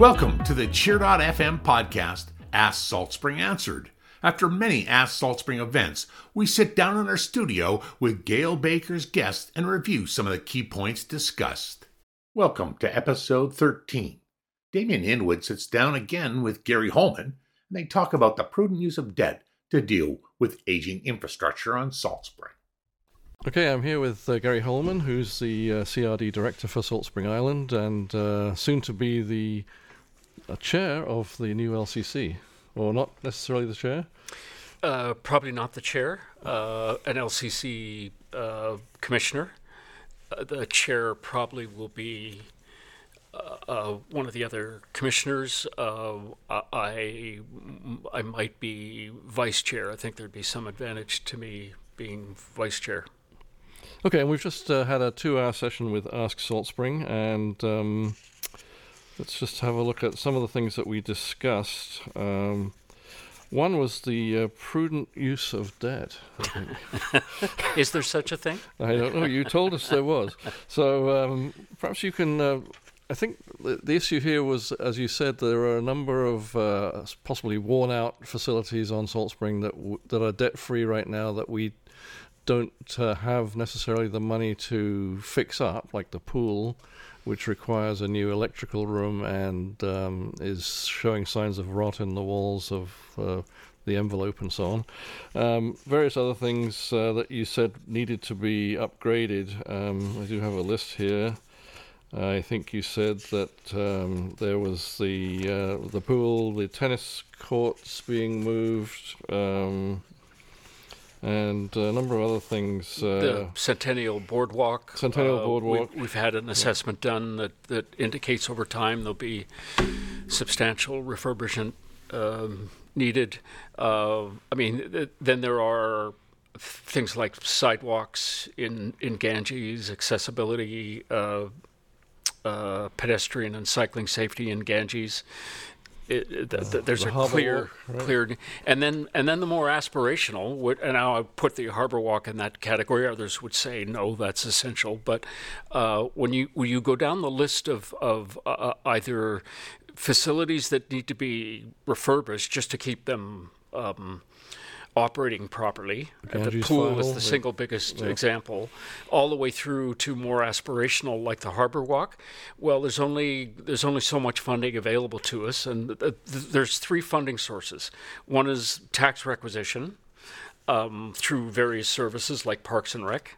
Welcome to the Cheer.fm podcast, Ask Salt Spring Answered. After many Ask Salt Spring events, we sit down in our studio with Gail Baker's guests and review some of the key points discussed. Welcome to episode 13. Damien Inwood sits down again with Gary Holman, and they talk about the prudent use of debt to deal with aging infrastructure on Salt Spring. Okay, I'm here with uh, Gary Holman, who's the uh, CRD director for Salt Spring Island and uh, soon to be the uh, chair of the new LCC, or not necessarily the chair. Uh, probably not the chair, uh, an LCC commissioner. the chair probably will be one of the other commissioners. I I might be vice chair. I think there'd be some advantage to me being vice chair. Okay, and we've just uh, had a two-hour session with Ask Salt Spring, and um, let's just have a look at some of the things that we discussed. Um, one was the uh, prudent use of debt. Is there such a thing? I don't know. You told us there was. So um, perhaps you can. Uh, I think the, the, issue here was, as you said, there are a number of uh, possibly worn-out facilities on Salt Spring that w- that are debt-free right now that we don't uh, have necessarily the money to fix up, like the pool, which requires a new electrical room and um, is showing signs of rot in the walls of uh, the envelope and so on. Um, various other things uh, that you said needed to be upgraded. Um, I do have a list here. I think you said that um, there was the uh, the pool, the tennis courts being moved. Um, and a number of other things. Uh, the Centennial Boardwalk. Centennial uh, Boardwalk. We, have had an assessment done that, that indicates over time there'll be substantial refurbishment um, needed. Uh, I mean, th- then there are things like sidewalks in, in Ganges, accessibility, uh, uh, pedestrian and cycling safety in Ganges it, the, there's the a clear, right? clear, and then and then the more aspirational. Would, and now I put the harbor walk in that category. Others would say no, that's essential. But uh, when you when you go down the list of of uh either facilities that need to be refurbished just to keep them um, operating properly. The pool is the single biggest yeah. example, all the way through to more aspirational, like the Harbor Walk. Well, there's only there's only so much funding available to us, and th- th- there's three funding sources. One is tax requisition um, through various services like Parks and Rec.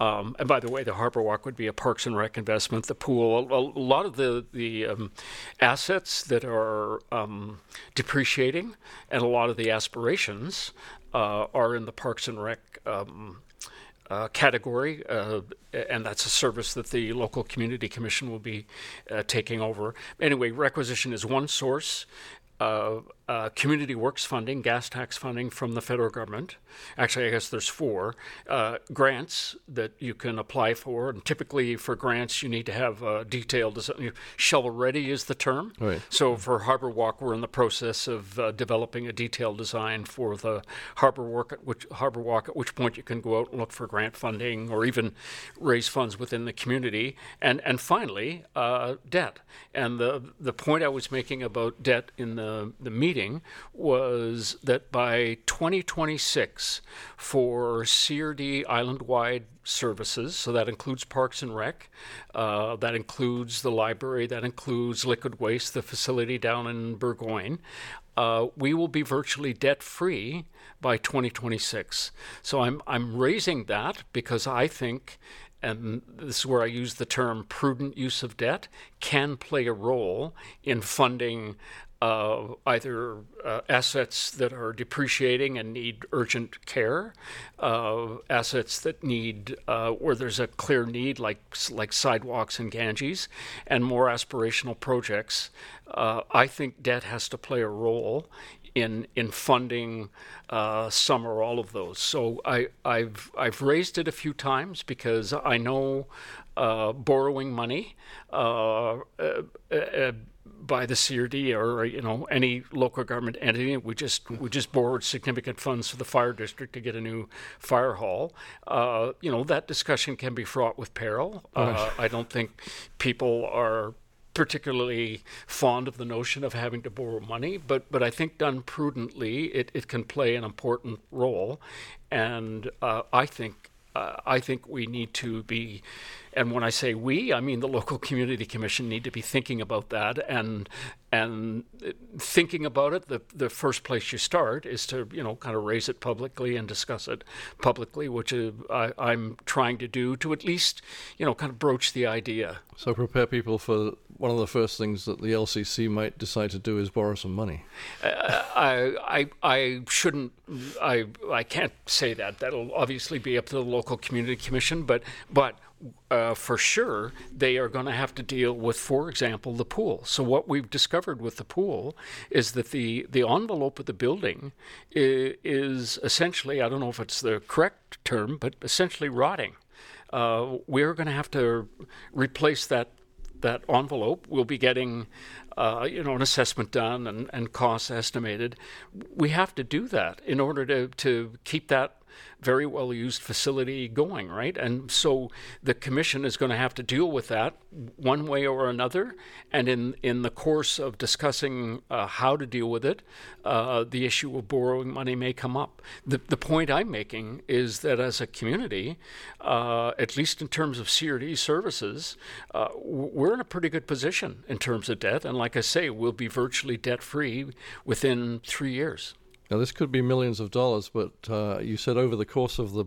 Um, and by the way, the Harbor Walk would be a Parks and Rec investment. The pool, a, a lot of the the um, assets that are um, depreciating, and a lot of the aspirations uh, are in the Parks and Rec. Um, uh, category, uh, and that's a service that the local community commission will be uh, taking over. Anyway, requisition is one source, uh, uh, community works funding, gas tax funding from the federal government. Actually, I guess there's four uh, grants that you can apply for, and typically for grants you need to have a detailed design. Shovel ready is the term. Right. So for Harbor Walk, we're in the process of uh, developing a detailed design for the Harbor Walk, at which Harbor Walk, at which point you can go out and look for grant funding or even raise funds within the community. And and finally, uh, debt. And the the point I was making about debt in the the meeting was that by 2026, for CRD island wide services, so that includes Parks and Rec, uh, that includes the library, that includes liquid waste, the facility down in Burgoyne, uh, we will be virtually debt free by 2026. So I'm, I'm raising that because I think and this is where I use the term prudent use of debt, can play a role in funding uh, either uh, assets that are depreciating and need urgent care, uh, assets that need uh, where there's a clear need, like like sidewalks and Ganges, and more aspirational projects. Uh, I think debt has to play a role in in funding uh, some or all of those. So I, I've I've raised it a few times because I know uh, borrowing money uh, by the CRD or you know any local government entity. We just we just borrowed significant funds for the fire district to get a new fire hall. Uh, you know that discussion can be fraught with peril. Uh, I don't think people are particularly fond of the notion of having to borrow money, but but I think done prudently, it, it can play an important role, and uh, I think uh, I think we need to be and when I say we, I mean the local community commission need to be thinking about that and and thinking about it. The the first place you start is to you know kind of raise it publicly and discuss it publicly, which is, I, I'm trying to do to at least you know kind of broach the idea. So prepare people for one of the first things that the LCC might decide to do is borrow some money. Uh, I, I I shouldn't I I can't say that. That'll obviously be up to the local community commission, but but uh, for sure, they are going to have to deal with, for example, the pool. So what we've discovered with the pool is that the the envelope of the building is, is essentially, I don't know if it's the correct term, but essentially rotting. Uh, we're going to have to replace that that envelope. We'll be getting, uh, you know, an assessment done and, and costs estimated. We have to do that in order to, to keep that very well used facility going, right? And so the commission is going to have to deal with that one way or another. And in, in the course of discussing uh, how to deal with it, uh, the issue of borrowing money may come up. The, the point I'm making is that as a community, uh, at least in terms of CRD services, uh, we're in a pretty good position in terms of debt. And like I say, we'll be virtually debt free within three years. Now, this could be millions of dollars, but uh, you said over the course of the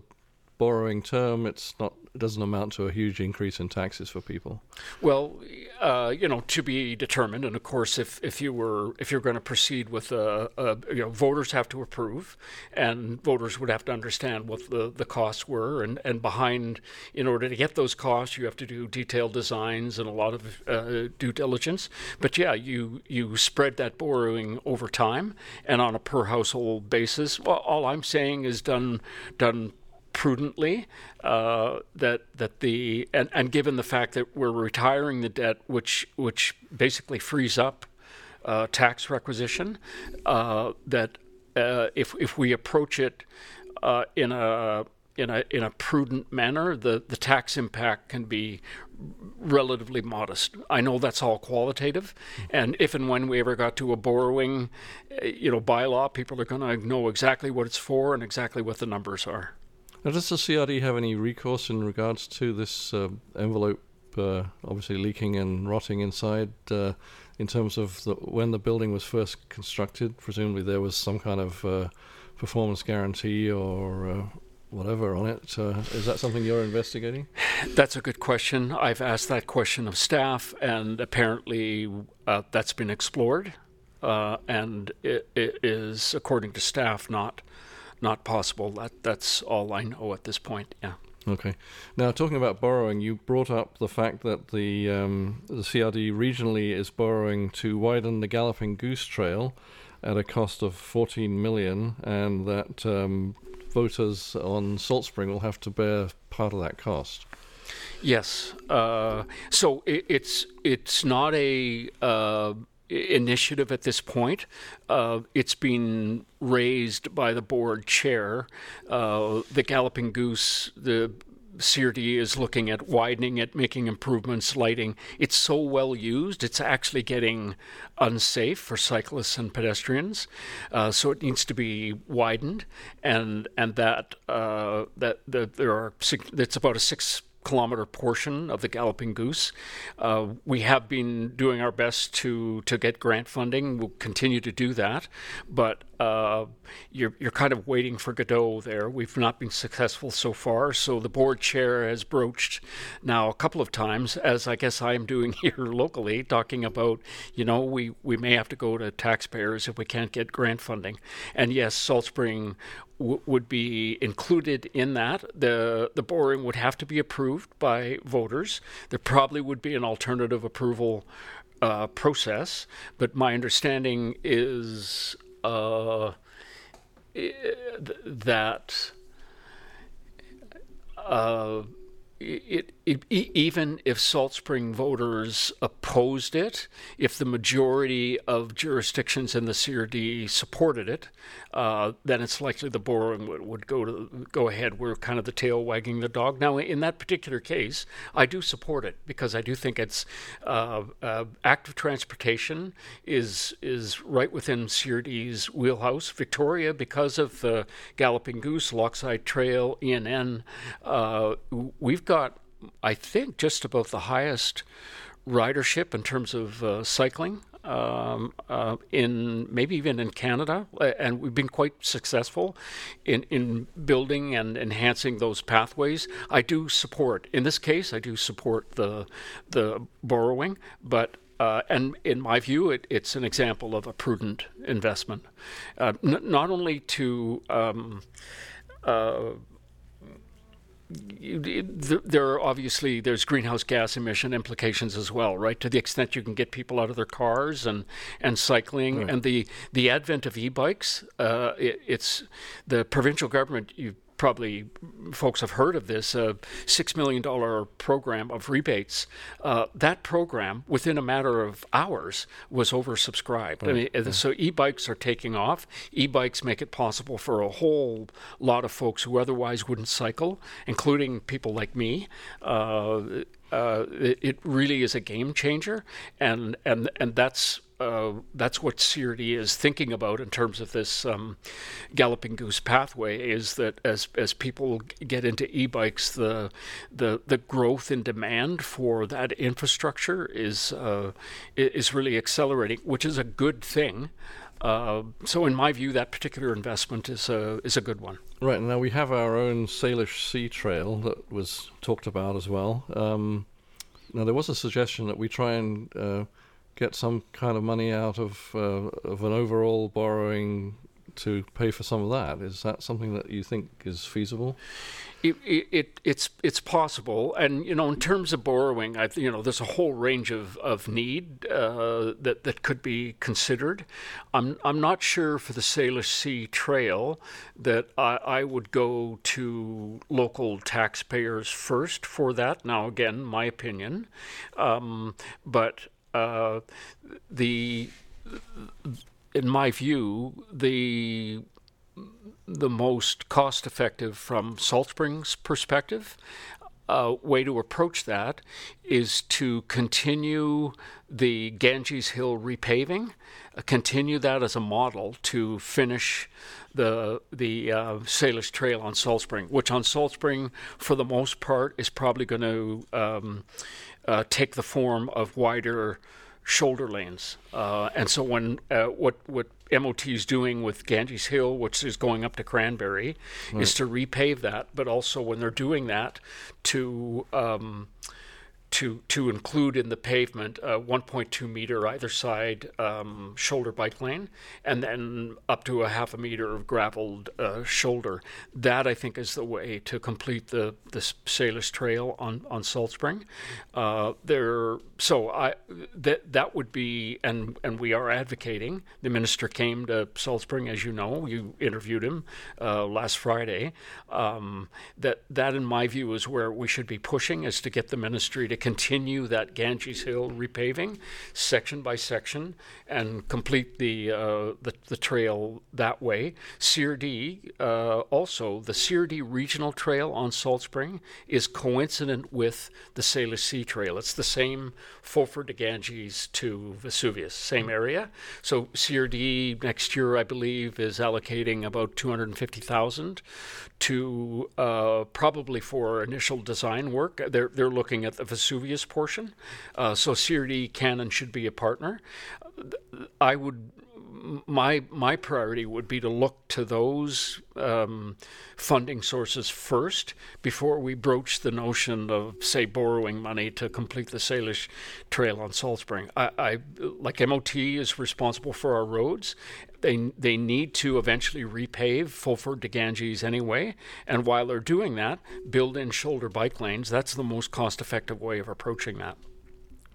borrowing term, it's not it doesn't amount to a huge increase in taxes for people. Well, uh, you know, to be determined, and of course, if, if you were if you're going to proceed with a, a, you know, voters have to approve, and voters would have to understand what the, the costs were, and, and behind, in order to get those costs, you have to do detailed designs and a lot of uh, due diligence. But yeah, you you spread that borrowing over time and on a per household basis. Well, all I'm saying is done done prudently uh, that that the and, and given the fact that we're retiring the debt which which basically frees up uh, tax requisition uh, that uh, if if we approach it uh, in a in a in a prudent manner the the tax impact can be relatively modest. I know that's all qualitative, and if and when we ever got to a borrowing, uh, you know, bylaw, people are going to know exactly what it's for and exactly what the numbers are. Now, does the CRD have any recourse in regards to this uh, envelope uh, obviously leaking and rotting inside uh, in terms of the, when the building was first constructed? Presumably there was some kind of uh, performance guarantee or uh, whatever on it. Uh, is that something you're investigating? That's a good question. I've asked that question of staff, and apparently that's been explored. and it, it is, according to staff, not not possible. That that's all I know at this point. Yeah. Okay. Now, talking about borrowing, you brought up the fact that the um, the CRD regionally is borrowing to widen the Galloping Goose Trail at a cost of 14 million, and that um, voters on Salt Spring will have to bear part of that cost. Yes. Uh, so it, it's it's not a uh, initiative at this point. Uh, it's been raised by the board chair. Uh, the Galloping Goose, the CRD is looking at widening it, making improvements, lighting. It's so well used, it's actually getting unsafe for cyclists and pedestrians. Uh, so it needs to be widened, and and that uh, that the, there are it's about a six kilometer portion of the Galloping Goose. Uh, we have been doing our best to to get grant funding. We'll continue to do that, but uh, you're you're kind of waiting for Godot there. We've not been successful so far. So the board chair has broached now a couple of times, as I guess I am doing here locally, talking about you know we we may have to go to taxpayers if we can't get grant funding. And yes, Salt Spring w- would be included in that. The the boring would have to be approved by voters. There probably would be an alternative approval uh, process, but my understanding is uh, that uh, it, it, even if Salt Spring voters opposed it, if the majority of jurisdictions in the CRD supported it, uh, then it's likely the borrowing would, would go to go ahead. We're kind of the tail wagging the dog. Now, in that particular case, I do support it because I do think it's uh, uh, active transportation is is right within CRD's wheelhouse. Victoria, because of the Galloping Goose, Lochside Trail, E&N, uh, we've got I think just about the highest ridership in terms of uh, cycling um, uh, in maybe even in Canada, and we've been quite successful in in building and enhancing those pathways. I do support, in this case, I do support the the borrowing, but. Uh, and in my view, it, it's an example of a prudent investment, uh, n- not only to um, uh, there are obviously there's greenhouse gas emission implications as well, right? To the extent you can get people out of their cars and and cycling, right. and the the advent of e-bikes, uh, it, it's the provincial government. You probably folks have heard of this a six million dollar program of rebates. Uh, that program, within a matter of hours, was oversubscribed. Right. I mean, yeah. so e-bikes are taking off. E-bikes make it possible for a whole lot of folks who otherwise wouldn't cycle, including people like me. Uh, uh, it, it, really is a game changer, and and and that's uh, that's what CRD is thinking about in terms of this um, galloping goose pathway. Is that as as people get into e-bikes, the the the growth in demand for that infrastructure is uh, is really accelerating, which is a good thing. Uh, so, in my view, that particular investment is a is a good one. Right now, we have our own Salish Sea Trail that was talked about as well. Um, now, there was a suggestion that we try and uh, get some kind of money out of uh, of an overall borrowing to pay for some of that. Is that something that you think is feasible? It, it, it's it's possible, and you know, in terms of borrowing, I you know, there's a whole range of of need uh, that that could be considered. I'm I'm not sure for the Salish Sea Trail that I, I would go to local taxpayers first for that. Now, again, my opinion, um, but uh, the in my view the the most cost effective from Salt Springs perspective uh, way to approach that is to continue the Ganges Hill repaving, uh, continue that as a model to finish the the uh, Salish Trail on Salt Spring, which on Salt Spring, for the most part, is probably going to um, uh, take the form of wider shoulder lanes. Uh, and so when uh, what what MOT is doing with Ganges Hill, which is going up to Cranberry, right. is to repave that. But also when they're doing that, to um, to to include in the pavement a 1.2 meter either side um, shoulder bike lane, and then up to a half a meter of graveled uh, shoulder. That I think is the way to complete the the Salish Trail on on Salt Spring. Uh, there, so I that that would be, and and we are advocating. The minister came to Salt Spring, as you know. You interviewed him uh, last Friday. Um, that that, in my view, is where we should be pushing, is to get the ministry to continue that Ganges Hill repaving section by section and complete the uh, the, the, trail that way. CRD uh, also the CRD Regional Trail on Salt Spring is coincident with the Salish Sea Trail. It's the same Fulford to Ganges to Vesuvius, same area. So CRD next year, I believe, is allocating about two hundred and fifty thousand to uh, probably for initial design work. They're they're looking at the Vesuvius portion. Uh, so CRD can and should be a partner. I would my my priority would be to look to those um, funding sources first before we broach the notion of say borrowing money to complete the Salish Trail on Salt Spring. I, I like MOT is responsible for our roads. They they need to eventually repave Fulford to Ganges anyway, and while they're doing that, build in shoulder bike lanes. That's the most cost effective way of approaching that.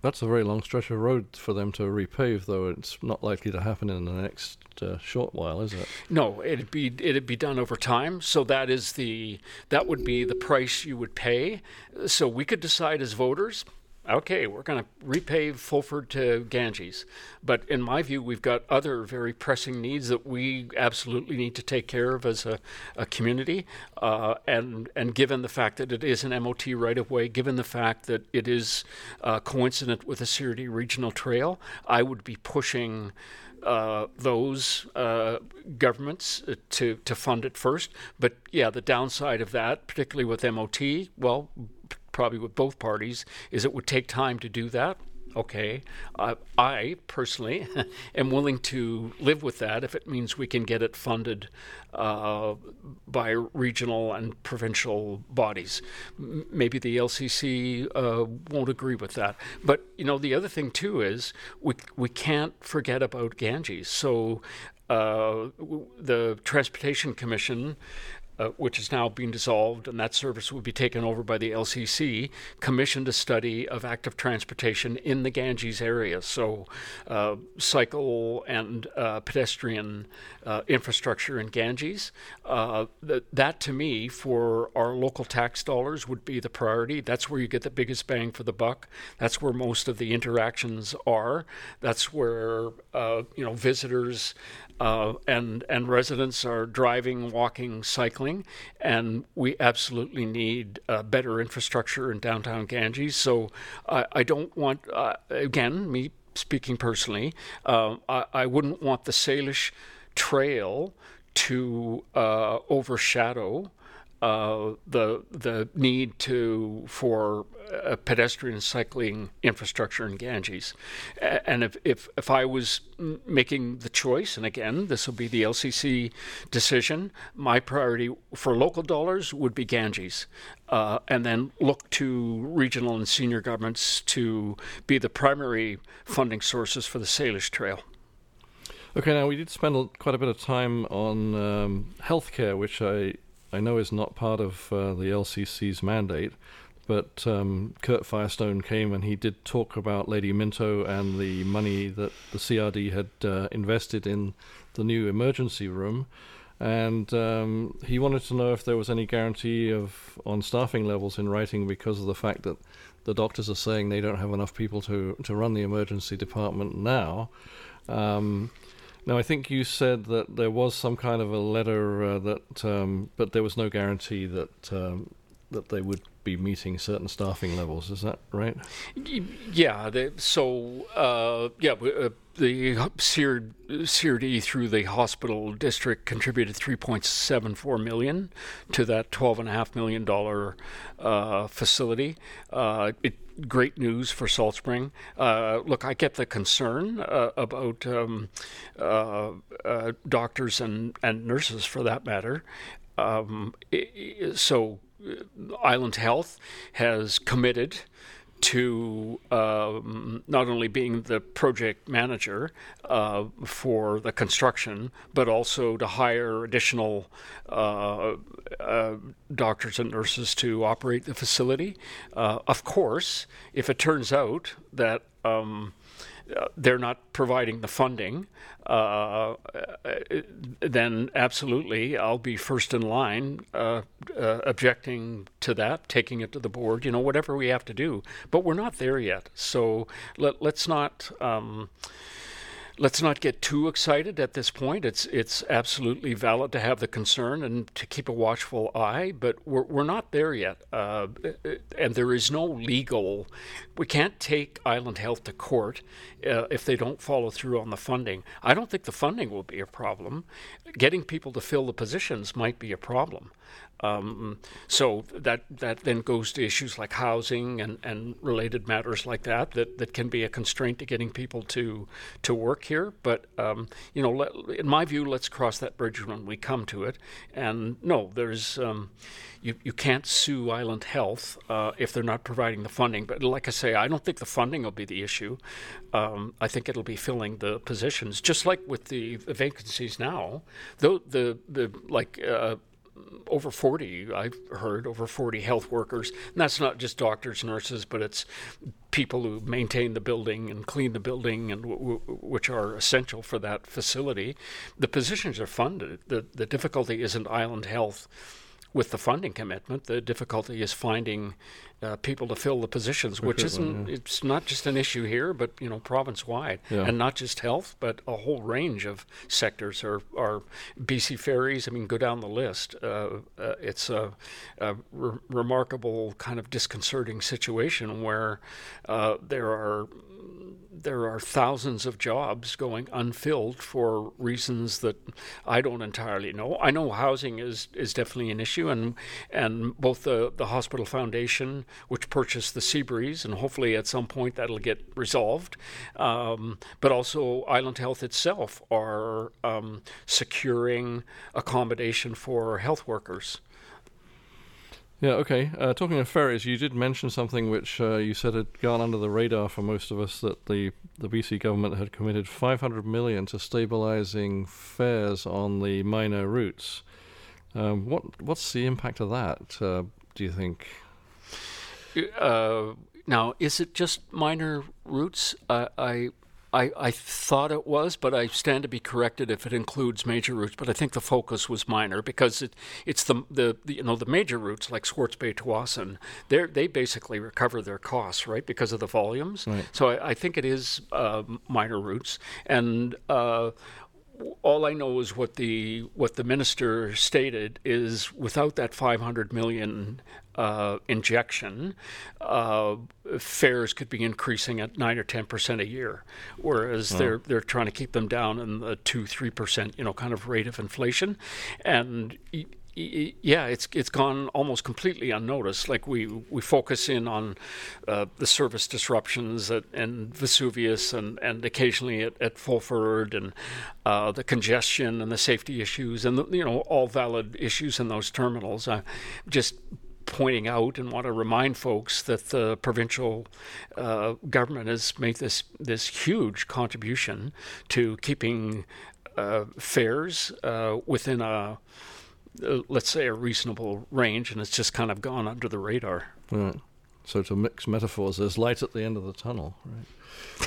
That's a very long stretch of road for them to repave, though. It's not likely to happen in the next uh, short while, is it? No, it'd be it'd be done over time. So that is the that would be the price you would pay. So we could decide as voters okay, we're going to repave Fulford to Ganges. But in my view, we've got other very pressing needs that we absolutely need to take care of as a, a community. Uh, and, and given the fact that it is an MOT right of way, given the fact that it is uh, coincident with the CRD Regional Trail, I would be pushing. Uh, those uh, governments uh, to to fund it first. But yeah, the downside of that, particularly with MOT, well, probably with both parties, is it would take time to do that. Okay, uh, I personally am willing to live with that if it means we can get it funded uh, by regional and provincial bodies. M- maybe the LCC uh, won't agree with that. But you know, the other thing too is we we can't forget about Ganges. So uh, the Transportation Commission uh, which is now being dissolved, and that service will be taken over by the LCC, commissioned a study of active transportation in the Ganges area. So, uh, cycle and uh, pedestrian uh, infrastructure in Ganges. Uh, Th- that, to me, for our local tax dollars, would be the priority. That's where you get the biggest bang for the buck. That's where most of the interactions are. That's where uh, you know visitors and and residents are driving, walking, cycling, and we absolutely need uh, better infrastructure in downtown Ganges. So I, I don't want, uh, again, me speaking personally, uh, I, I, wouldn't want the Salish Trail to uh, overshadow uh, the the need to for a pedestrian cycling infrastructure in Ganges. And if, if, if I was making the choice, and again, this will be the LCC decision, my priority for local dollars would be Ganges. Uh, and then look to regional and senior governments to be the primary funding sources for the Salish Trail. Okay, now we did spend quite a bit of time on um, healthcare, which I I know is not part of uh, the LCC's mandate, but um, Kurt Firestone came and he did talk about Lady Minto and the money that the CRD had uh, invested in the new emergency room. And um, he wanted to know if there was any guarantee of on staffing levels in writing because of the fact that the doctors are saying they don't have enough people to, to run the emergency department now. Um, now, I think you said that there was some kind of a letter uh, that, um, but there was no guarantee that um, that they would be meeting certain staffing levels. Is that right? Yeah. They, so uh, yeah, uh, the CRD through the hospital district contributed 3.74 million to that 12.5 million dollar uh, facility. Uh, it, great news for Salt Spring. Uh, look, I get the concern uh, about um, uh, uh doctors and, and nurses for that matter. Um, so, Island Health has committed to um, not only being the project manager uh, for the construction, but also to hire additional uh, uh, doctors and nurses to operate the facility. Uh, of course, if it turns out that um, they're not providing the funding, uh, then absolutely I'll be first in line uh, uh, objecting to that, taking it to the board, you know, whatever we have to do. But we're not there yet. So let, us not. Um, let's not get too excited at this point. It's it's absolutely valid to have the concern and to keep a watchful eye, but we're we're not there yet. Uh, and there is no legal. We can't take Island Health to court uh, if they don't follow through on the funding. I don't think the funding will be a problem. Getting people to fill the positions might be a problem. Um, so that that then goes to issues like housing and, and related matters like that, that that can be a constraint to getting people to to work here. But um, you know, let, in my view, let's cross that bridge when we come to it. And no, there's um, you you can't sue Island Health uh, if they're not providing the funding. But like I say, I don't think the funding will be the issue. Um, I think it'll be filling the positions, just like with the, vacancies now. Though the the like. Uh, over 40, I've heard, over 40 health workers. And that's not just doctors, nurses, but it's people who maintain the building and clean the building, and w- w- which are essential for that facility. The positions are funded. The, the difficulty isn't Island Health with the funding commitment. The difficulty is finding uh, people to fill the positions, which isn't yeah. it's not just an issue here, but you know province wide, yeah. and not just health, but a whole range of sectors. Are are BC ferries? I mean, go down the list. Uh, uh, it's a, a re- remarkable kind of disconcerting situation where uh, there are there are thousands of jobs going unfilled for reasons that I don't entirely know. I know housing is, is definitely an issue, and and both the, the hospital foundation, which purchased the Seabreeze, and hopefully at some point that'll get resolved, um, but also Island Health itself are um, securing accommodation for health workers. Yeah, okay. Uh, talking of ferries, you did mention something which uh, you said had gone under the radar for most of us that the, the BC government had committed 500 million to stabilising fares on the minor routes. Um, what what's the impact of that? Uh, do you think? Uh, now, is it just minor routes? I I, I thought it was, but I stand to be corrected if it includes major routes. But I think the focus was minor because it, it's the, the, the you know the major routes like Swartz Bay Tsawwassen, they they basically recover their costs right because of the volumes. Right. So I, I, think it is uh, minor routes, and uh, all I know is what the what the minister stated is without that 500 million uh, injection, uh, fares could be increasing at nine or ten percent a year, whereas oh. they're they're trying to keep them down in the two three percent you know kind of rate of inflation, and yeah, it's it's gone almost completely unnoticed. Like we we focus in on uh, the service disruptions at and Vesuvius and, and occasionally at, at Fulford and uh, the congestion and the safety issues and the, you know all valid issues in those terminals. Uh, just pointing out and want to remind folks that the provincial uh, government has made this this huge contribution to keeping uh, fares uh, within a uh, let's say a reasonable range, and it's just kind of gone under the radar. Right. So to mix metaphors, there's light at the end of the tunnel, right?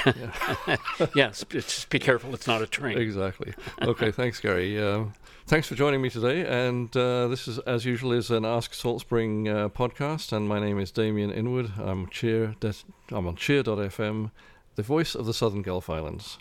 Yeah. yes, just be careful; it's not a train. Exactly. Okay, thanks, Gary. Uh, thanks for joining me today. And uh, this is, as usual, is an Ask Salt Spring uh, podcast. And my name is Damien Inwood. I'm cheer. De- I'm on Cheer.fm, the voice of the Southern Gulf Islands.